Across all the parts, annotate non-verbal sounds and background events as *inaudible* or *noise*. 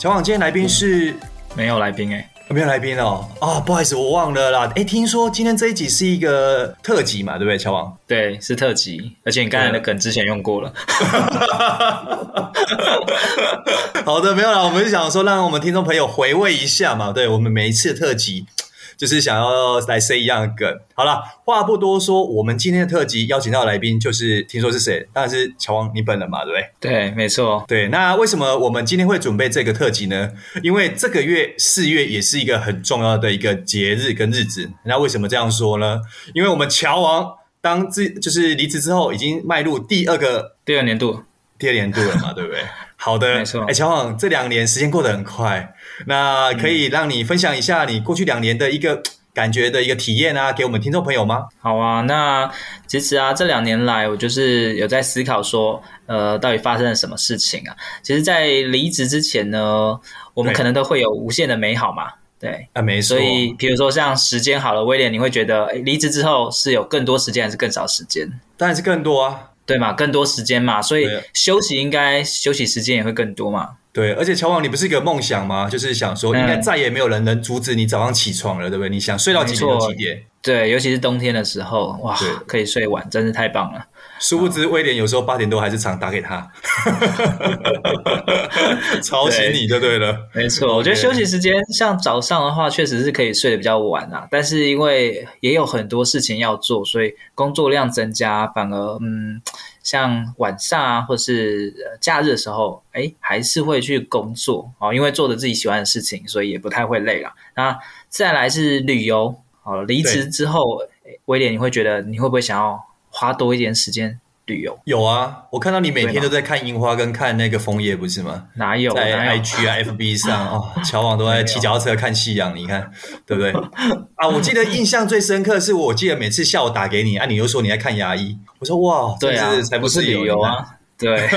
乔王，今天来宾是、嗯、没有来宾哎、欸，没有来宾哦。啊、哦，不好意思，我忘了啦。哎，听说今天这一集是一个特辑嘛，对不对，乔王？对，是特辑，而且你刚才的梗之前用过了。*laughs* 好的，没有啦，我们是想说让我们听众朋友回味一下嘛，对我们每一次的特辑。就是想要来 say 一样的梗。好了，话不多说，我们今天的特辑邀请到的来宾，就是听说是谁？当然是乔王你本人嘛，对不对？对，没错。对，那为什么我们今天会准备这个特辑呢？因为这个月四月也是一个很重要的一个节日跟日子。那为什么这样说呢？因为我们乔王当自就是离职之后，已经迈入第二个第二年度，第二年度了嘛，对不对？好的，没错。哎，乔王，这两年时间过得很快。那可以让你分享一下你过去两年的一个感觉的一个体验啊，给我们听众朋友吗？好啊，那其实啊，这两年来我就是有在思考说，呃，到底发生了什么事情啊？其实，在离职之前呢，我们可能都会有无限的美好嘛，对啊，没错。所以，比如说像时间好了，威廉，你会觉得，诶，离职之后是有更多时间还是更少时间？当然是更多啊，对嘛，更多时间嘛，所以休息应该休息时间也会更多嘛。对，而且乔王，你不是一个梦想吗？就是想说，应该再也没有人能阻止你早上起床了，嗯、对不对？你想睡到几点就几点。对，尤其是冬天的时候，哇，可以睡晚，真是太棒了。殊不知，威廉有时候八点多还是常打给他，*laughs* 吵醒你就对了。没错，我觉得休息时间像早上的话，确实是可以睡得比较晚啊。但是因为也有很多事情要做，所以工作量增加，反而嗯。像晚上啊，或是假日的时候，哎，还是会去工作哦，因为做着自己喜欢的事情，所以也不太会累了。那再来是旅游，好，离职之后，威廉，你会觉得你会不会想要花多一点时间？旅游有啊，我看到你每天都在看樱花跟看那个枫叶，不是吗？哪有在 IG 啊、FB 上 *laughs* 哦，乔王都在骑脚踏车看夕阳，你看对不对？*laughs* 啊，我记得印象最深刻是我记得每次下午打给你啊，你又说你在看牙医，我说哇，对啊，才不是旅游啊，对。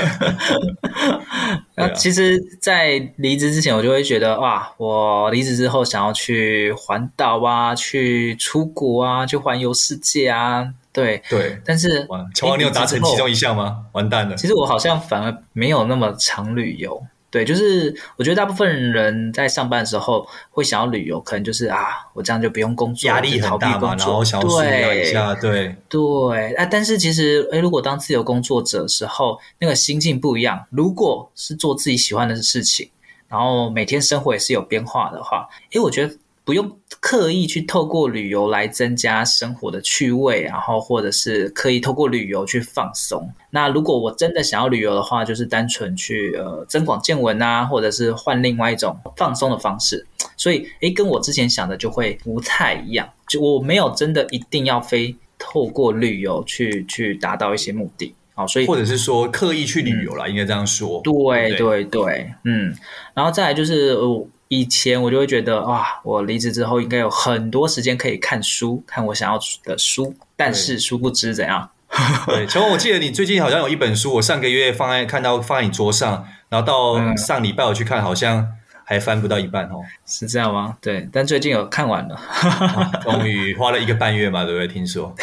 *laughs* 那其实，在离职之前，我就会觉得哇，我离职之后想要去环岛啊，去出国啊，去环游世界啊。对对，但是乔王，你有达成其中一项吗？完蛋了。其实我好像反而没有那么常旅游。对，就是我觉得大部分人在上班的时候会想要旅游，可能就是啊，我这样就不用工作，压力很大嘛，然后想要舒压一下。对对，啊，但是其实，哎，如果当自由工作者的时候，那个心境不一样。如果是做自己喜欢的事情，然后每天生活也是有变化的话，哎，我觉得。不用刻意去透过旅游来增加生活的趣味，然后或者是刻意透过旅游去放松。那如果我真的想要旅游的话，就是单纯去呃增广见闻啊，或者是换另外一种放松的方式。所以，诶，跟我之前想的就会不太一样。就我没有真的一定要非透过旅游去去达到一些目的。好，所以或者是说刻意去旅游啦，嗯、应该这样说。对对对，对，嗯，然后再来就是呃。以前我就会觉得哇，我离职之后应该有很多时间可以看书，看我想要的书。但是殊不知怎样？*laughs* 对，乔王，我记得你最近好像有一本书，我上个月放在看到放在你桌上，然后到上礼拜我去看，好像还翻不到一半哦。是这样吗？对，但最近有看完了，*laughs* 终于花了一个半月嘛，对不对？听说。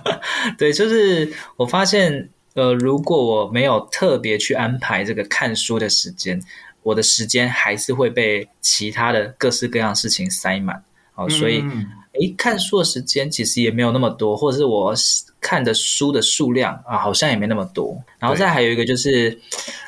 *laughs* 对，就是我发现。呃，如果我没有特别去安排这个看书的时间，我的时间还是会被其他的各式各样的事情塞满。哦，所以，嗯、诶，看书的时间其实也没有那么多，或者是我看的书的数量啊，好像也没那么多。然后再还有一个就是，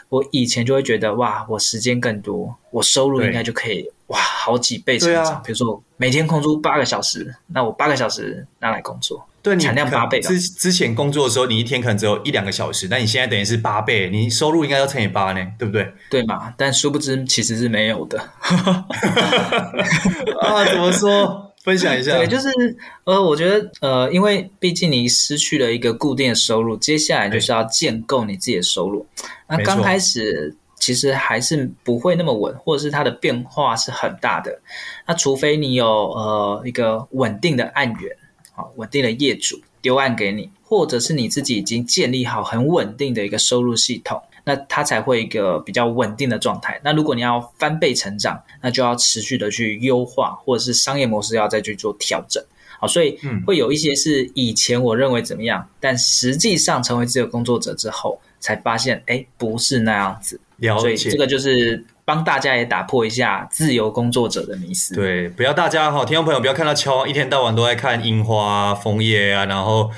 我以前就会觉得哇，我时间更多，我收入应该就可以哇好几倍成长。啊、比如说每天空出八个小时，那我八个小时拿来工作。对，产量八倍。之之前工作的时候，你一天可能只有一两个小时，那你现在等于是八倍，你收入应该要乘以八呢，对不对？对嘛？但殊不知其实是没有的。*laughs* 啊，怎么说？分享一下。对，就是呃，我觉得呃，因为毕竟你失去了一个固定的收入，接下来就是要建构你自己的收入。那刚开始其实还是不会那么稳，或者是它的变化是很大的。那除非你有呃一个稳定的案源。稳定的业主丢案给你，或者是你自己已经建立好很稳定的一个收入系统，那它才会一个比较稳定的状态。那如果你要翻倍成长，那就要持续的去优化，或者是商业模式要再去做调整。好，所以会有一些是以前我认为怎么样，但实际上成为自由工作者之后，才发现，哎，不是那样子。了解。所以这个就是。帮大家也打破一下自由工作者的迷思。对，不要大家哈，听众朋友不要看到乔王一天到晚都在看樱花、枫叶啊，然后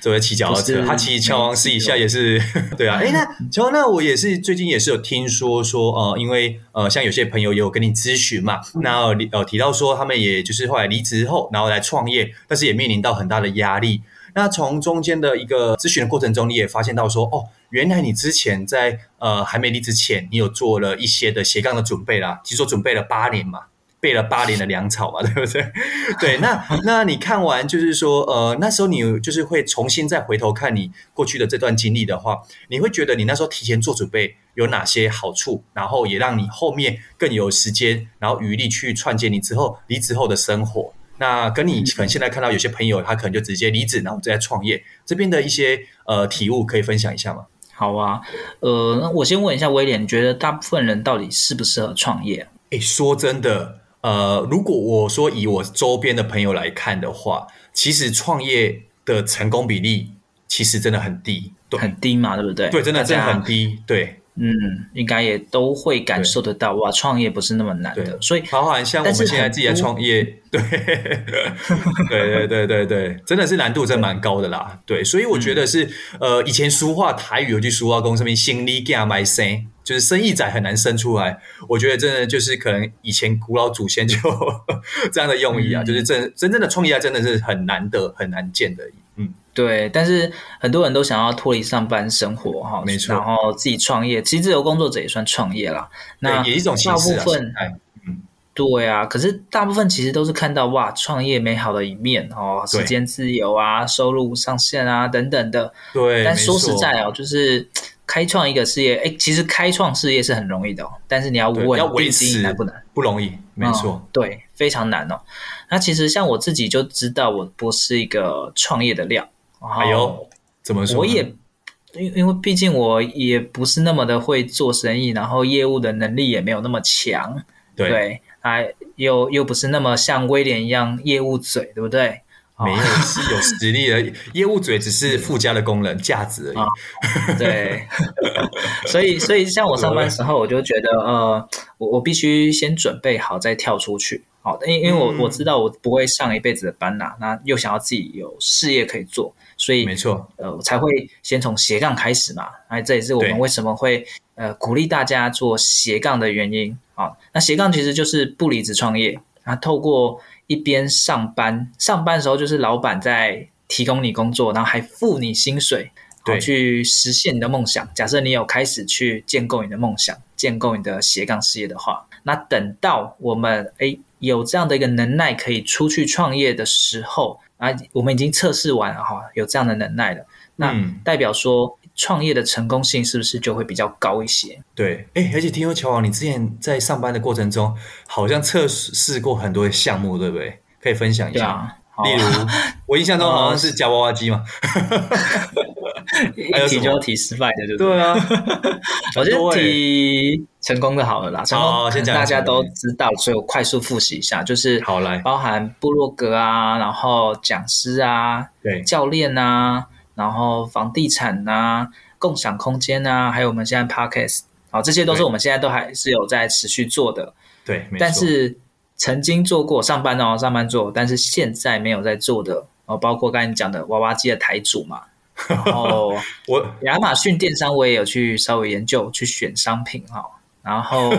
就在骑脚踏车。他骑乔王试一下也是，对啊。*laughs* 哎，那乔王，那我也是最近也是有听说说，呃，因为呃，像有些朋友也有跟你咨询嘛，那呃提到说他们也就是后来离职后，然后来创业，但是也面临到很大的压力。那从中间的一个咨询的过程中，你也发现到说，哦，原来你之前在呃还没离职前，你有做了一些的斜杠的准备啦，其实说准备了八年嘛，备了八年的粮草嘛，对不对？*laughs* 对，那那你看完就是说，呃，那时候你就是会重新再回头看你过去的这段经历的话，你会觉得你那时候提前做准备有哪些好处，然后也让你后面更有时间，然后余力去串接你之后离职后的生活。那跟你可能现在看到有些朋友，他可能就直接离职，然后再创业，这边的一些呃体悟可以分享一下吗？好啊，呃，那我先问一下威廉，你觉得大部分人到底适不适合创业？诶，说真的，呃，如果我说以我周边的朋友来看的话，其实创业的成功比例其实真的很低，对，很低嘛，对不对？对，真的真的很低，对。嗯，应该也都会感受得到哇，创业不是那么难的，所以包含像我们现在自己在创业，对，*laughs* 对对对对对，真的是难度真蛮高的啦，对，所以我觉得是、嗯、呃，以前俗话台语有句俗话公上面“心力夹买生”，就是生意仔很难生出来。我觉得真的就是可能以前古老祖先就 *laughs* 这样的用意啊，嗯、就是真真正的创业真的是很难得很难见的，嗯。对，但是很多人都想要脱离上班生活哈，没错，然后自己创业，其实自由工作者也算创业啦。那也一种大部分，嗯，对啊，可是大部分其实都是看到哇，创业美好的一面哦，时间自由啊，收入上限啊等等的。对，但说实在哦，就是开创一个事业，哎，其实开创事业是很容易的哦，但是你要稳定经营难不难？不容易，没错，对，非常难哦。那其实像我自己就知道，我不是一个创业的料。哎呦，怎么说？我也因因为毕竟我也不是那么的会做生意，然后业务的能力也没有那么强，对，对，还又又不是那么像威廉一样业务嘴，对不对？没有是有实力的 *laughs* 业务嘴，只是附加的功能价值而已。哦、对，*laughs* 所以所以像我上班时候，我就觉得呃，我我必须先准备好再跳出去。好，因因为我我知道我不会上一辈子的班呐，那又想要自己有事业可以做。所以没错，呃，我才会先从斜杠开始嘛。哎，这也是我们为什么会呃鼓励大家做斜杠的原因啊。那斜杠其实就是不离职创业啊，透过一边上班，上班的时候就是老板在提供你工作，然后还付你薪水，对，去实现你的梦想。假设你有开始去建构你的梦想，建构你的斜杠事业的话，那等到我们哎有这样的一个能耐可以出去创业的时候。啊，我们已经测试完了哈，有这样的能耐了，那代表说创业的成功性是不是就会比较高一些？对，哎，而且听说乔王，你之前在上班的过程中，好像测试过很多的项目，对不对？可以分享一下。啊、例如，我印象中好像是 *laughs* 夹娃娃机嘛，一提就要提失败的，对不对？对啊，*laughs* 我觉得提。成功的好了啦，成功大家都知道，所以我快速复习一下，就是好来包含部落格啊，然后讲师啊，对，教练啊，然后房地产啊、共享空间啊，还有我们现在 Podcast 啊，这些都是我们现在都还是有在持续做的。对。但是曾经做过上班哦，上班做，但是现在没有在做的哦，包括刚才你讲的娃娃机的台主嘛。然后我亚马逊电商我也有去稍微研究，去选商品哈。然后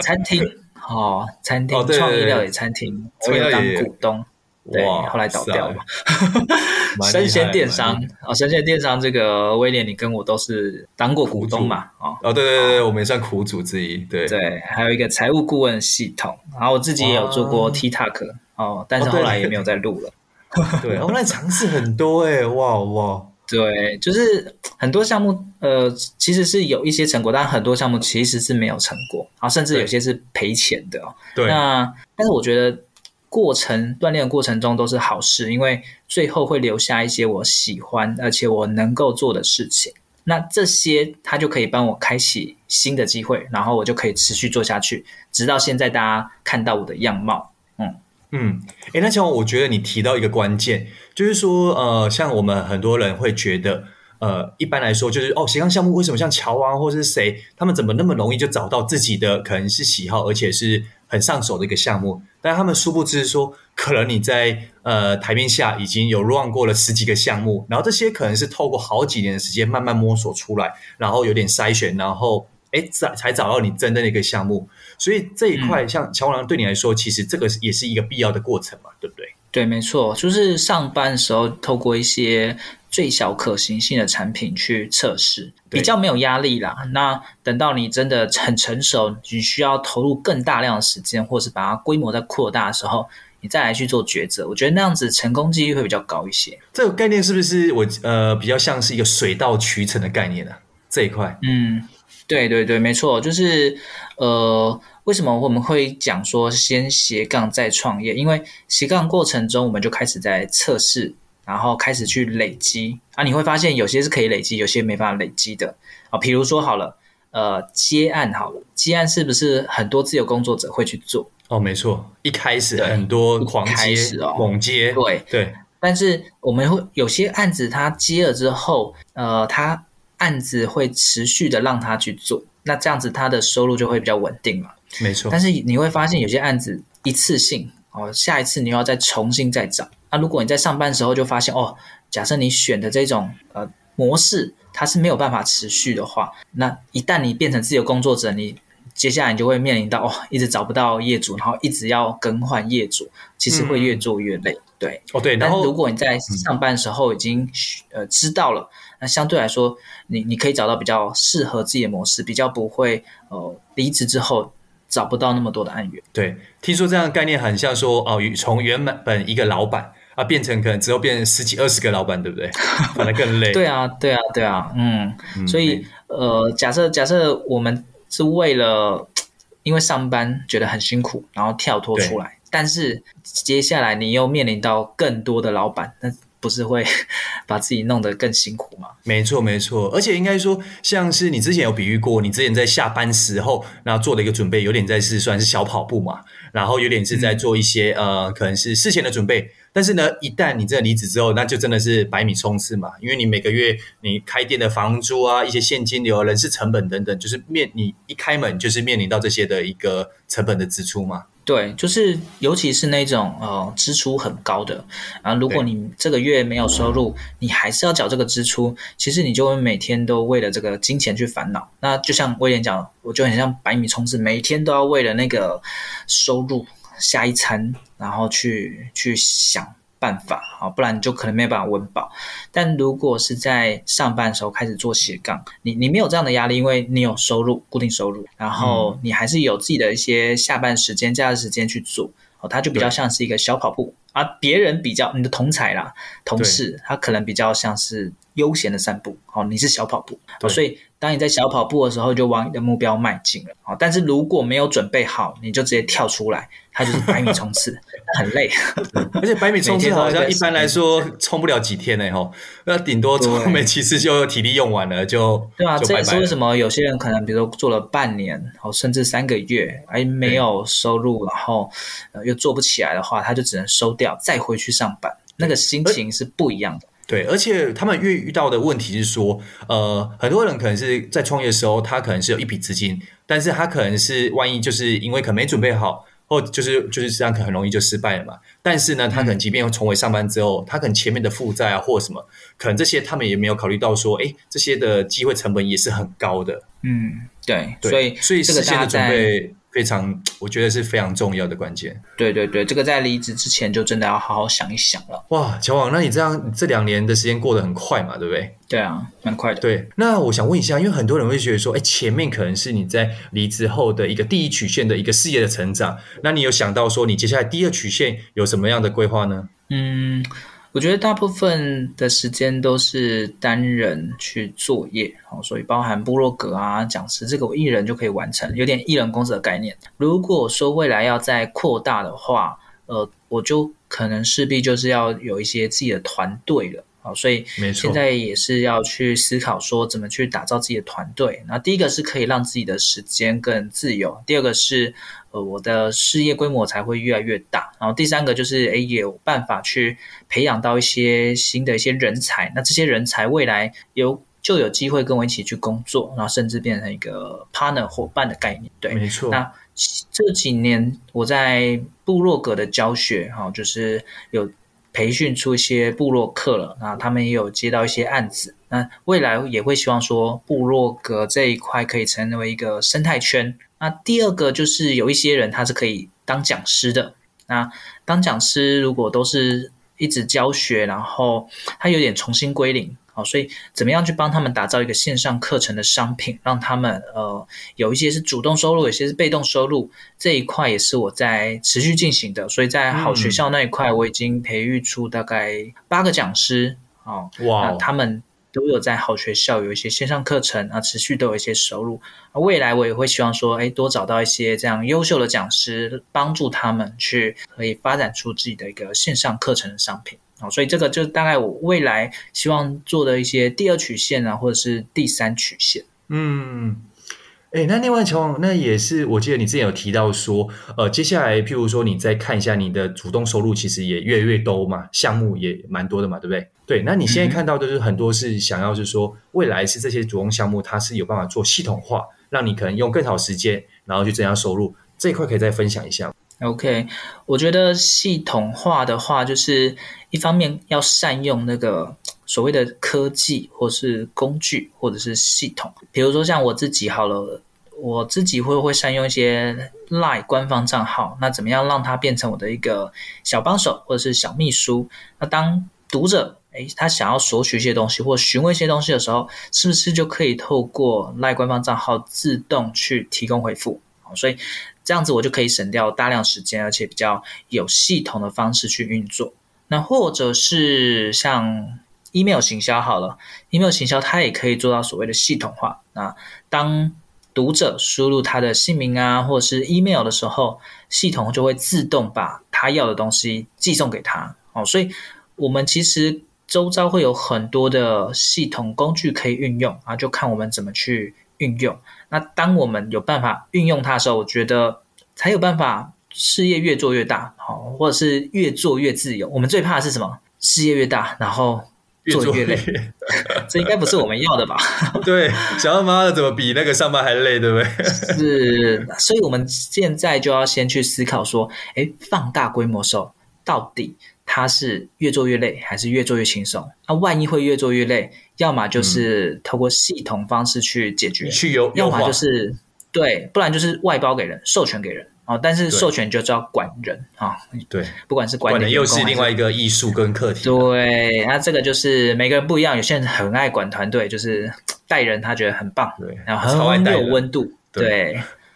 餐厅 *laughs* 哦，餐厅创意料理餐厅，我有当股东。对，后来倒掉了。生鲜电商哦，生鲜电商这个威廉，你跟我都是当过股东嘛？哦，哦对对对，我们也算苦主之一。对对，还有一个财务顾问系统，然后我自己也有做过 TikTok 哦，但是后来也没有再录了。*laughs* 对，后来尝试很多哎，哇哇，对，就是很多项目，呃，其实是有一些成果，但很多项目其实是没有成果，然后甚至有些是赔钱的。哦对，那但是我觉得。过程锻炼的过程中都是好事，因为最后会留下一些我喜欢而且我能够做的事情。那这些它就可以帮我开启新的机会，然后我就可以持续做下去，直到现在大家看到我的样貌。嗯嗯，诶，那像，我觉得你提到一个关键，就是说，呃，像我们很多人会觉得，呃，一般来说就是哦，斜杠项目为什么像乔王或是谁，他们怎么那么容易就找到自己的可能是喜好，而且是很上手的一个项目？但他们殊不知说，可能你在呃台面下已经有 run 过了十几个项目，然后这些可能是透过好几年的时间慢慢摸索出来，然后有点筛选，然后哎找才找到你真正的一个项目。所以这一块，像乔王对你来说，其实这个也是一个必要的过程嘛，对不对？对，没错，就是上班的时候透过一些。最小可行性的产品去测试，比较没有压力啦。那等到你真的很成熟，你需要投入更大量的时间，或是把它规模再扩大的时候，你再来去做抉择。我觉得那样子成功几率会比较高一些。这个概念是不是我呃比较像是一个水到渠成的概念呢？这一块，嗯，对对对，没错，就是呃，为什么我们会讲说先斜杠再创业？因为斜杠过程中，我们就开始在测试。然后开始去累积啊，你会发现有些是可以累积，有些没办法累积的啊。比如说好了，呃，接案好了，接案是不是很多自由工作者会去做？哦，没错，一开始很多狂接哦，猛接，对对。但是我们会有些案子，他接了之后，呃，他案子会持续的让他去做，那这样子他的收入就会比较稳定嘛。没错。但是你会发现有些案子一次性哦，下一次你要再重新再找。那如果你在上班时候就发现哦，假设你选的这种呃模式它是没有办法持续的话，那一旦你变成自由工作者，你接下来你就会面临到哦，一直找不到业主，然后一直要更换业主，其实会越做越累。嗯、对，哦对。然后如果你在上班的时候已经呃知道了，那相对来说，你你可以找到比较适合自己的模式，比较不会呃离职之后。找不到那么多的案源。对，听说这样的概念很像说哦，从原本一个老板啊，变成可能之后变成十几二十个老板，对不对？*laughs* 反而更累。对啊，对啊，对啊，嗯。嗯，所以呃，假设假设我们是为了因为上班觉得很辛苦，然后跳脱出来，但是接下来你又面临到更多的老板，那。不是会 *laughs* 把自己弄得更辛苦吗？没错，没错，而且应该说，像是你之前有比喻过，你之前在下班时候，然后做的一个准备，有点在是算是小跑步嘛，然后有点是在做一些、嗯、呃，可能是事前的准备。但是呢，一旦你真的离职之后，那就真的是百米冲刺嘛，因为你每个月你开店的房租啊，一些现金流、人事成本等等，就是面你一开门就是面临到这些的一个成本的支出嘛。对，就是尤其是那种呃支出很高的啊，如果你这个月没有收入，你还是要缴这个支出，其实你就会每天都为了这个金钱去烦恼。那就像威廉讲，我就很像百米冲刺，每天都要为了那个收入下一餐，然后去去想。办法啊，不然你就可能没有办法温饱。但如果是在上班的时候开始做斜杠，你你没有这样的压力，因为你有收入，固定收入，然后你还是有自己的一些下班时间、假日时间去做，哦，它就比较像是一个小跑步，而别人比较你的同才啦、同事，他可能比较像是悠闲的散步，哦，你是小跑步，所以。当你在小跑步的时候，就往你的目标迈进了。好，但是如果没有准备好，你就直接跳出来，它就是百米冲刺，*laughs* 很累。而且百米冲刺好像一般来说冲不了几天呢，吼，那顶多冲没几次就体力用完了，就对啊。就拜拜。这也是为什么有些人可能，比如说做了半年，哦，甚至三个月，哎，没有收入，然后又做不起来的话，他就只能收掉，再回去上班，那个心情是不一样的。对，而且他们越遇到的问题是说，呃，很多人可能是在创业的时候，他可能是有一笔资金，但是他可能是万一就是因为可能没准备好，或就是就是这样，可能很容易就失败了嘛。但是呢，他可能即便重回上班之后，他可能前面的负债啊或什么，可能这些他们也没有考虑到说，哎，这些的机会成本也是很高的。嗯，对，对，所以所以事先的准备。非常，我觉得是非常重要的关键。对对对，这个在离职之前就真的要好好想一想了。哇，乔王，那你这样这两年的时间过得很快嘛，对不对？对啊，蛮快的。对，那我想问一下，因为很多人会觉得说，哎，前面可能是你在离职后的一个第一曲线的一个事业的成长，那你有想到说，你接下来第二曲线有什么样的规划呢？嗯。我觉得大部分的时间都是单人去作业，所以包含部落格啊、讲师，这个我一人就可以完成，有点一人公司的概念。如果说未来要再扩大的话，呃，我就可能势必就是要有一些自己的团队了。好，所以现在也是要去思考说怎么去打造自己的团队。那第一个是可以让自己的时间更自由，第二个是呃我的事业规模才会越来越大，然后第三个就是诶有办法去培养到一些新的一些人才。那这些人才未来有就有机会跟我一起去工作，然后甚至变成一个 partner 伙伴的概念。对，没错。那这几年我在部落格的教学，哈，就是有。培训出一些部落客了，那他们也有接到一些案子，那未来也会希望说部落格这一块可以成为一个生态圈。那第二个就是有一些人他是可以当讲师的，那当讲师如果都是一直教学，然后他有点重新归零。所以，怎么样去帮他们打造一个线上课程的商品，让他们呃有一些是主动收入，有些是被动收入，这一块也是我在持续进行的。所以在好学校那一块，我已经培育出大概八个讲师啊，哇，那他们都有在好学校有一些线上课程啊，持续都有一些收入。未来我也会希望说，哎，多找到一些这样优秀的讲师，帮助他们去可以发展出自己的一个线上课程的商品。好，所以这个就是大概我未来希望做的一些第二曲线啊，或者是第三曲线。嗯，哎，那另外乔王，那也是我记得你之前有提到说，呃，接下来譬如说你再看一下你的主动收入，其实也越来越多嘛，项目也蛮多的嘛，对不对？对，那你现在看到的就是很多是想要就是说，未来是这些主动项目，它是有办法做系统化，让你可能用更少时间，然后去增加收入，这一块可以再分享一下。OK，我觉得系统化的话，就是一方面要善用那个所谓的科技，或是工具，或者是系统。比如说像我自己好了，我自己会不会善用一些 LINE 官方账号？那怎么样让它变成我的一个小帮手，或者是小秘书？那当读者诶他想要索取一些东西，或询问一些东西的时候，是不是就可以透过 LINE 官方账号自动去提供回复？所以这样子我就可以省掉大量时间，而且比较有系统的方式去运作。那或者是像 email 行销好了，email 行销它也可以做到所谓的系统化。那当读者输入他的姓名啊，或者是 email 的时候，系统就会自动把他要的东西寄送给他。哦，所以我们其实周遭会有很多的系统工具可以运用啊，就看我们怎么去运用。那当我们有办法运用它的时候，我觉得才有办法事业越做越大，好，或者是越做越自由。我们最怕的是什么？事业越大，然后做越累，越 *laughs* 越这应该不是我们要的吧？*laughs* 对，想要妈的怎么比那个上班还累，对不对？*laughs* 是，所以我们现在就要先去思考说，哎，放大规模时候到底它是越做越累，还是越做越轻松？那、啊、万一会越做越累？要么就是透过系统方式去解决，去优，要么就是对，不然就是外包给人，授权给人啊。但是授权就要管人啊，对，不管是管人又是另外一个艺术跟课题。对，那这个就是每个人不一样，有些人很爱管团队，就是带人他觉得很棒，对，然后很有温度，对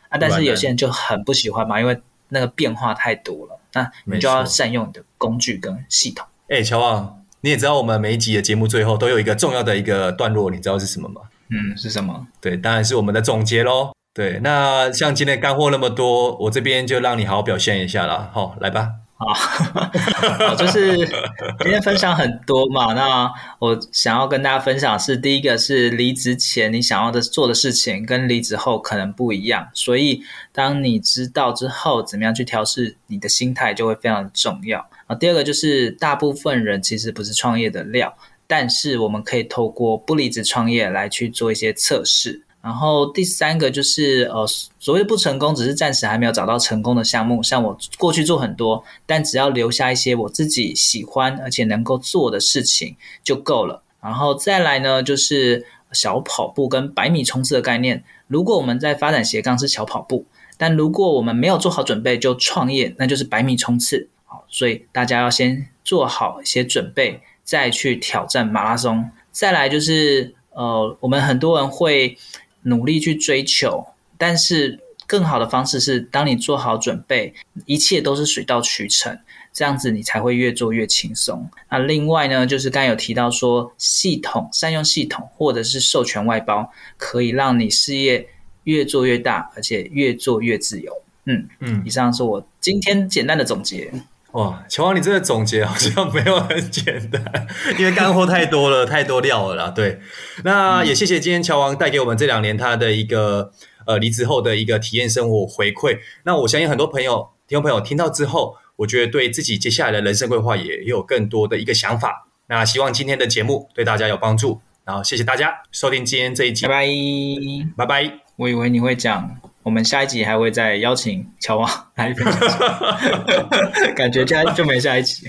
啊。但是有些人就很不喜欢嘛，因为那个变化太多了，那你就要善用你的工具跟系统。哎，乔旺。你也知道，我们每一集的节目最后都有一个重要的一个段落，你知道是什么吗？嗯，是什么？对，当然是我们的总结喽。对，那像今天干货那么多，我这边就让你好好表现一下啦。好，来吧。*laughs* 好，就是今天分享很多嘛。那我想要跟大家分享是，第一个是离职前你想要的做的事情，跟离职后可能不一样。所以，当你知道之后，怎么样去调试你的心态，就会非常重要。啊，第二个就是大部分人其实不是创业的料，但是我们可以透过不离职创业来去做一些测试。然后第三个就是呃，所谓的不成功，只是暂时还没有找到成功的项目。像我过去做很多，但只要留下一些我自己喜欢而且能够做的事情就够了。然后再来呢，就是小跑步跟百米冲刺的概念。如果我们在发展斜杠是小跑步，但如果我们没有做好准备就创业，那就是百米冲刺。好，所以大家要先做好一些准备，再去挑战马拉松。再来就是呃，我们很多人会。努力去追求，但是更好的方式是，当你做好准备，一切都是水到渠成，这样子你才会越做越轻松。那另外呢，就是刚才有提到说，系统善用系统或者是授权外包，可以让你事业越做越大，而且越做越自由。嗯嗯，以上是我今天简单的总结。哇，乔王，你这个总结好像没有很简单，因为干货太多了，太多料了啦。对，那也谢谢今天乔王带给我们这两年他的一个呃离职后的一个体验生活回馈。那我相信很多朋友、听众朋友听到之后，我觉得对自己接下来的人生规划也有更多的一个想法。那希望今天的节目对大家有帮助，然后谢谢大家收听今天这一集，拜拜，拜拜。我以为你会讲。我们下一集还会再邀请乔王 *laughs* 来分享，感觉就就没下一集。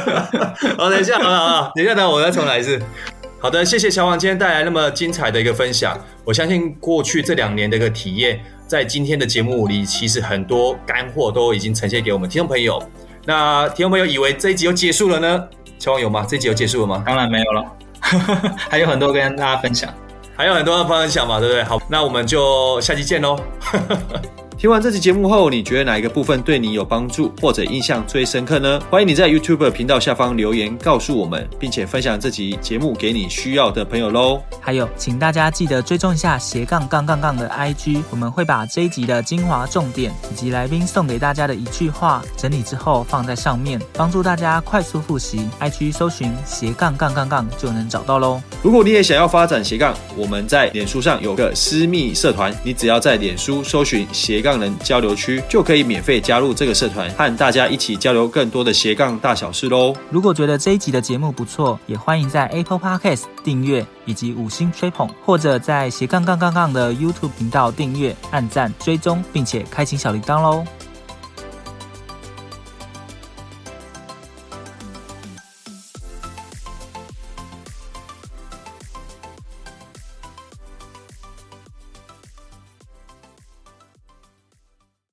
*laughs* 好，等一下，好了好了，等一下，等我再重来一次。好的，谢谢乔王今天带来那么精彩的一个分享。我相信过去这两年的一个体验，在今天的节目里，其实很多干货都已经呈现给我们听众朋友。那听众朋友以为这一集就结束了呢？乔王有吗？这一集就结束了吗？当然没有了，*laughs* 还有很多跟大家分享。还有很多的分享嘛，对不对？好，那我们就下期见喽。*laughs* 听完这期节目后，你觉得哪一个部分对你有帮助，或者印象最深刻呢？欢迎你在 YouTube 频道下方留言告诉我们，并且分享这集节目给你需要的朋友喽。还有，请大家记得追踪一下斜杠杠杠杠的 IG，我们会把这一集的精华重点以及来宾送给大家的一句话整理之后放在上面，帮助大家快速复习。IG 搜寻斜杠杠杠杠就能找到喽。如果你也想要发展斜杠，我们在脸书上有个私密社团，你只要在脸书搜寻斜杠。杠人交流区就可以免费加入这个社团，和大家一起交流更多的斜杠大小事喽。如果觉得这一集的节目不错，也欢迎在 Apple Podcast 订阅以及五星吹捧，或者在斜杠杠杠杠的 YouTube 频道订阅、按赞、追踪，并且开启小铃铛喽。